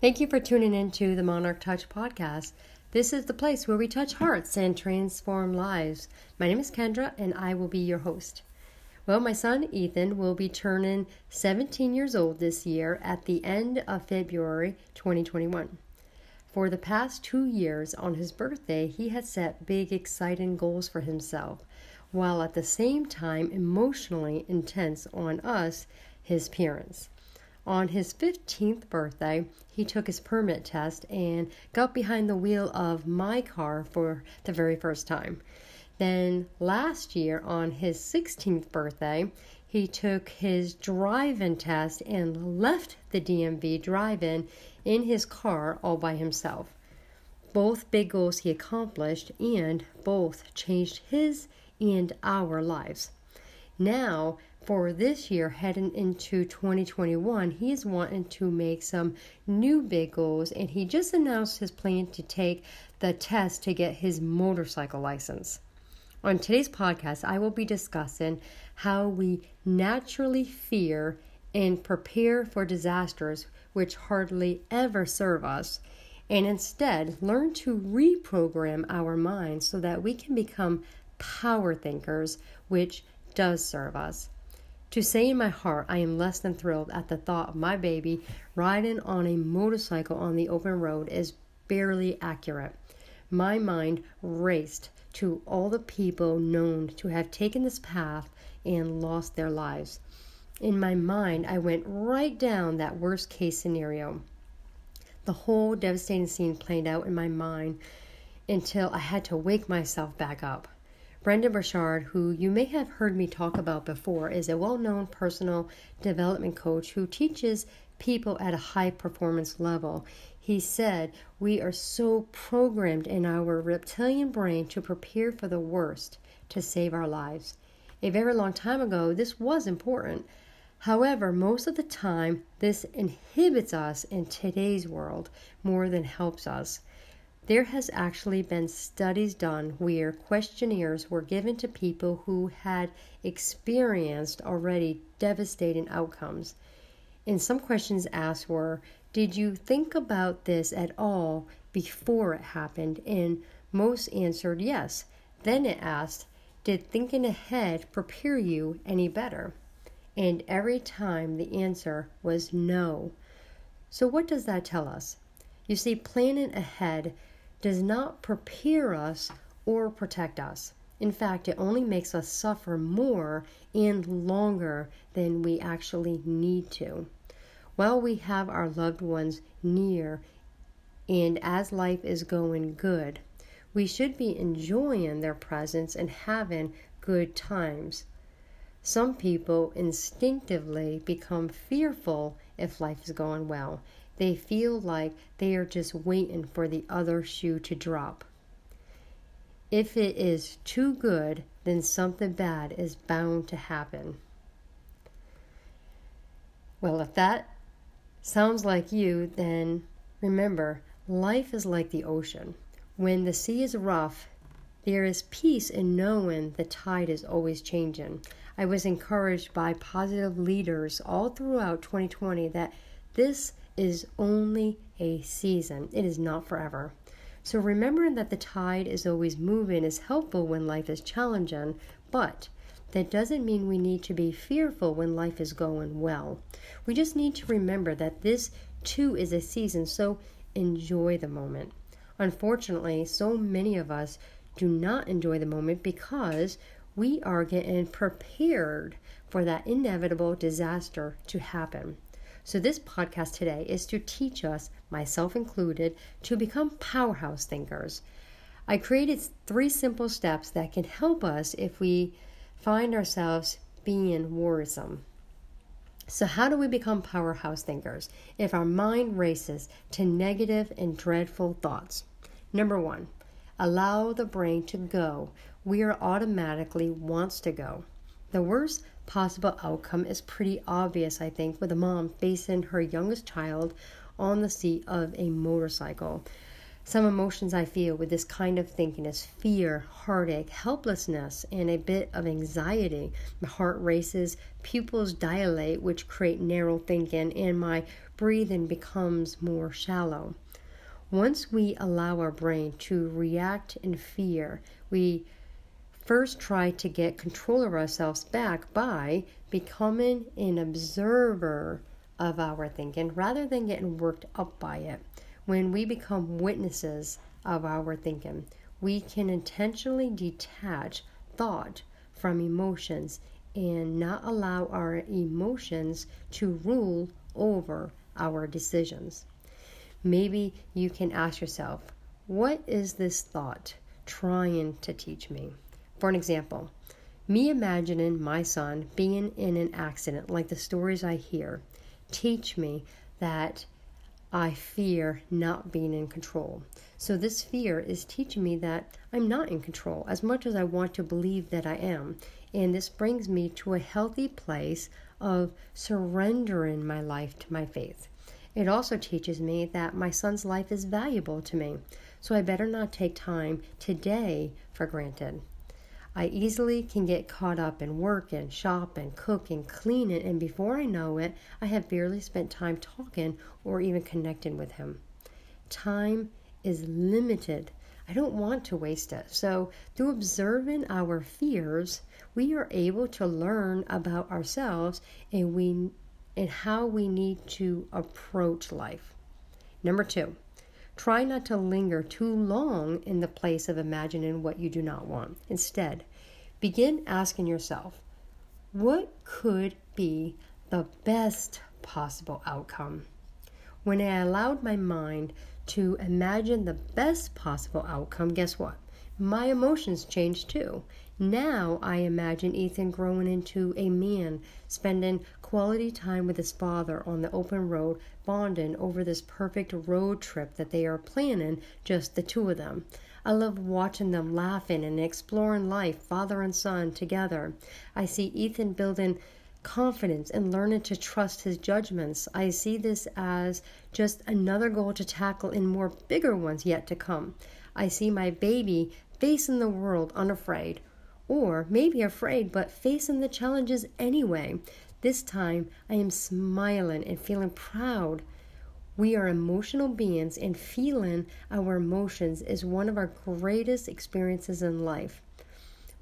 Thank you for tuning in to the Monarch Touch podcast. This is the place where we touch hearts and transform lives. My name is Kendra and I will be your host. Well, my son Ethan will be turning 17 years old this year at the end of February 2021. For the past two years on his birthday, he has set big, exciting goals for himself, while at the same time emotionally intense on us, his parents. On his 15th birthday, he took his permit test and got behind the wheel of my car for the very first time. Then last year, on his 16th birthday, he took his drive-in test and left the DMV drive-in in his car all by himself. Both big goals he accomplished and both changed his and our lives. Now, for this year, heading into 2021, he is wanting to make some new big goals, and he just announced his plan to take the test to get his motorcycle license. On today's podcast, I will be discussing how we naturally fear and prepare for disasters which hardly ever serve us, and instead learn to reprogram our minds so that we can become power thinkers, which does serve us. To say in my heart, I am less than thrilled at the thought of my baby riding on a motorcycle on the open road is barely accurate. My mind raced to all the people known to have taken this path and lost their lives. In my mind, I went right down that worst case scenario. The whole devastating scene played out in my mind until I had to wake myself back up. Brendon Burchard, who you may have heard me talk about before, is a well known personal development coach who teaches people at a high performance level. He said, We are so programmed in our reptilian brain to prepare for the worst to save our lives. A very long time ago, this was important. However, most of the time, this inhibits us in today's world more than helps us. There has actually been studies done where questionnaires were given to people who had experienced already devastating outcomes. And some questions asked were, Did you think about this at all before it happened? And most answered yes. Then it asked, Did thinking ahead prepare you any better? And every time the answer was no. So, what does that tell us? You see, planning ahead does not prepare us or protect us. In fact, it only makes us suffer more and longer than we actually need to. While we have our loved ones near and as life is going good, we should be enjoying their presence and having good times. Some people instinctively become fearful if life is going well they feel like they are just waiting for the other shoe to drop. If it is too good, then something bad is bound to happen. Well, if that sounds like you, then remember life is like the ocean. When the sea is rough, there is peace in knowing the tide is always changing. I was encouraged by positive leaders all throughout 2020 that this is only a season, it is not forever. So remembering that the tide is always moving is helpful when life is challenging, but that doesn't mean we need to be fearful when life is going well. We just need to remember that this too is a season, so enjoy the moment. Unfortunately, so many of us do not enjoy the moment because we are getting prepared for that inevitable disaster to happen. So, this podcast today is to teach us, myself included, to become powerhouse thinkers. I created three simple steps that can help us if we find ourselves being worrisome. So, how do we become powerhouse thinkers if our mind races to negative and dreadful thoughts? Number one, allow the brain to go where automatically wants to go. The worst possible outcome is pretty obvious, I think, with a mom facing her youngest child on the seat of a motorcycle. Some emotions I feel with this kind of thinking is fear, heartache, helplessness, and a bit of anxiety. My heart races, pupils dilate, which create narrow thinking, and my breathing becomes more shallow. Once we allow our brain to react in fear, we first try to get control of ourselves back by becoming an observer of our thinking rather than getting worked up by it. When we become witnesses of our thinking, we can intentionally detach thought from emotions and not allow our emotions to rule over our decisions. Maybe you can ask yourself, what is this thought trying to teach me? For an example, me imagining my son being in an accident, like the stories I hear, teach me that I fear not being in control. So, this fear is teaching me that I'm not in control as much as I want to believe that I am. And this brings me to a healthy place of surrendering my life to my faith. It also teaches me that my son's life is valuable to me, so I better not take time today for granted. I easily can get caught up in work and shop and cook and clean it, and before I know it, I have barely spent time talking or even connecting with him. Time is limited. I don't want to waste it. So, through observing our fears, we are able to learn about ourselves and we and how we need to approach life. Number 2, Try not to linger too long in the place of imagining what you do not want. Instead, begin asking yourself, what could be the best possible outcome? When I allowed my mind to imagine the best possible outcome, guess what? My emotions changed too. Now I imagine Ethan growing into a man, spending quality time with his father on the open road, bonding over this perfect road trip that they are planning, just the two of them. I love watching them laughing and exploring life, father and son, together. I see Ethan building confidence and learning to trust his judgments. I see this as just another goal to tackle in more bigger ones yet to come. I see my baby facing the world unafraid, or maybe afraid, but facing the challenges anyway. This time I am smiling and feeling proud. We are emotional beings, and feeling our emotions is one of our greatest experiences in life.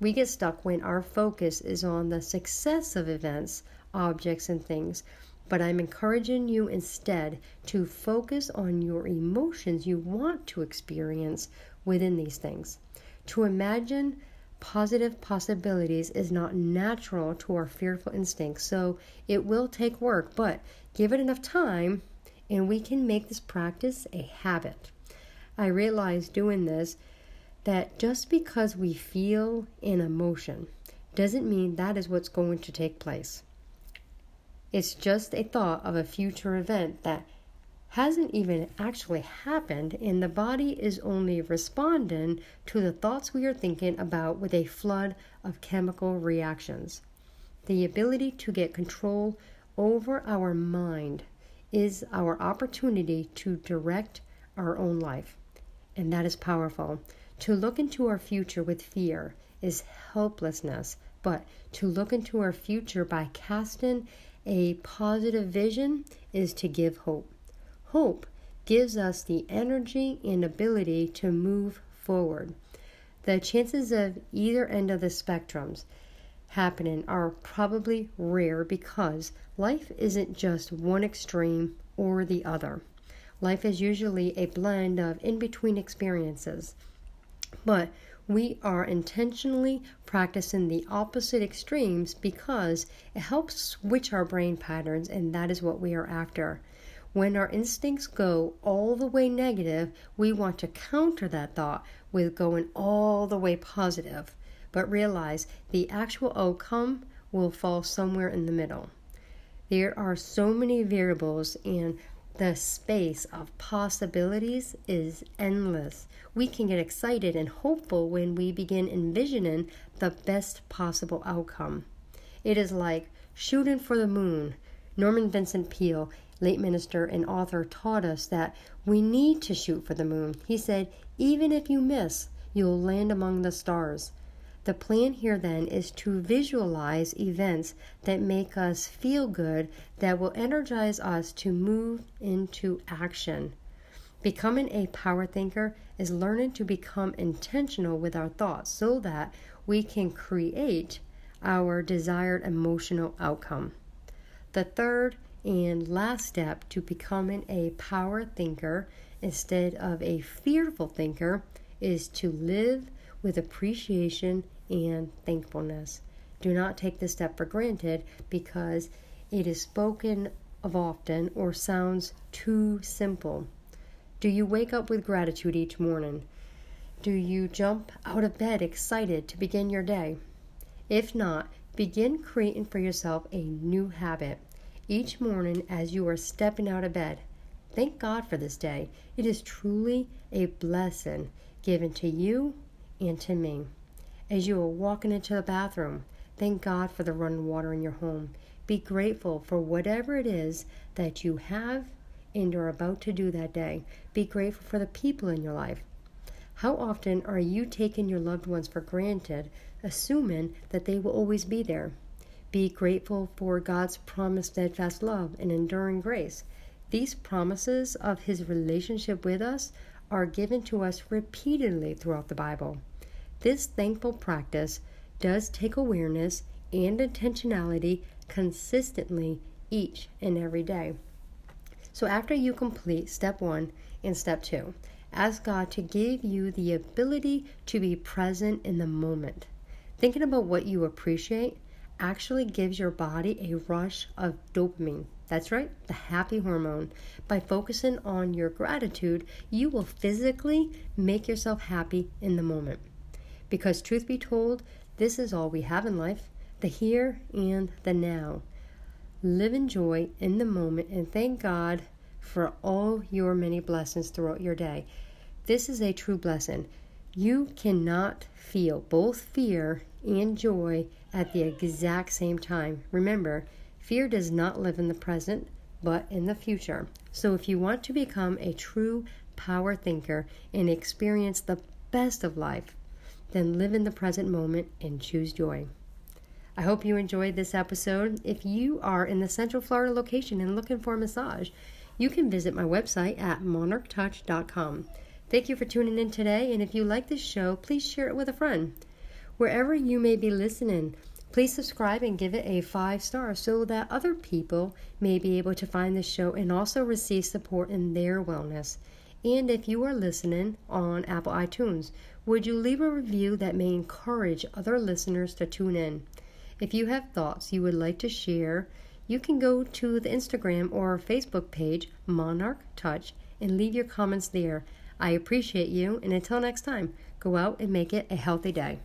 We get stuck when our focus is on the success of events, objects, and things. But I'm encouraging you instead to focus on your emotions you want to experience within these things. To imagine positive possibilities is not natural to our fearful instincts, so it will take work, but give it enough time and we can make this practice a habit. I realized doing this that just because we feel an emotion doesn't mean that is what's going to take place. It's just a thought of a future event that hasn't even actually happened, and the body is only responding to the thoughts we are thinking about with a flood of chemical reactions. The ability to get control over our mind is our opportunity to direct our own life, and that is powerful. To look into our future with fear is helplessness, but to look into our future by casting a positive vision is to give hope. Hope gives us the energy and ability to move forward. The chances of either end of the spectrums happening are probably rare because life isn't just one extreme or the other. Life is usually a blend of in between experiences. But we are intentionally practicing the opposite extremes because it helps switch our brain patterns, and that is what we are after. When our instincts go all the way negative, we want to counter that thought with going all the way positive, but realize the actual outcome will fall somewhere in the middle. There are so many variables, and the space of possibilities is endless. We can get excited and hopeful when we begin envisioning the best possible outcome. It is like shooting for the moon. Norman Vincent Peale late minister and author, taught us that we need to shoot for the moon. He said, Even if you miss, you'll land among the stars. The plan here then is to visualize events that make us feel good, that will energize us to move into action. Becoming a power thinker is learning to become intentional with our thoughts so that we can create our desired emotional outcome. The third and last step to becoming a power thinker instead of a fearful thinker is to live with appreciation and thankfulness. Do not take this step for granted because it is spoken of often or sounds too simple. Do you wake up with gratitude each morning? Do you jump out of bed excited to begin your day? If not, begin creating for yourself a new habit. Each morning as you are stepping out of bed, thank God for this day. It is truly a blessing given to you and to me. As you are walking into the bathroom, thank God for the running water in your home. Be grateful for whatever it is that you have and are about to do that day. Be grateful for the people in your life. How often are you taking your loved ones for granted, assuming that they will always be there? Be grateful for God's promised steadfast love and enduring grace. These promises of His relationship with us are given to us repeatedly throughout the Bible. This thankful practice does take awareness and intentionality consistently each and every day. So after you complete step one and step two, ask God to give you the ability to be present in the moment. Thinking about what you appreciate actually gives your body a rush of dopamine. That's right, the happy hormone. By focusing on your gratitude, you will physically make yourself happy in the moment. Because, truth be told, this is all we have in life the here and the now. Live in joy in the moment and thank God for all your many blessings throughout your day. This is a true blessing. You cannot feel both fear and joy at the exact same time. Remember, fear does not live in the present, but in the future. So if you want to become a true power thinker and experience the best of life, then live in the present moment and choose joy. I hope you enjoyed this episode. If you are in the Central Florida location and looking for a massage, you can visit my website at monarchtouch.com. Thank you for tuning in today, and if you like this show, please share it with a friend. Wherever you may be listening, please subscribe and give it a five star so that other people may be able to find the show and also receive support in their wellness. And if you are listening on Apple iTunes, would you leave a review that may encourage other listeners to tune in? If you have thoughts you would like to share, you can go to the Instagram or Facebook page, Monarch Touch, and leave your comments there. I appreciate you, and until next time, go out and make it a healthy day.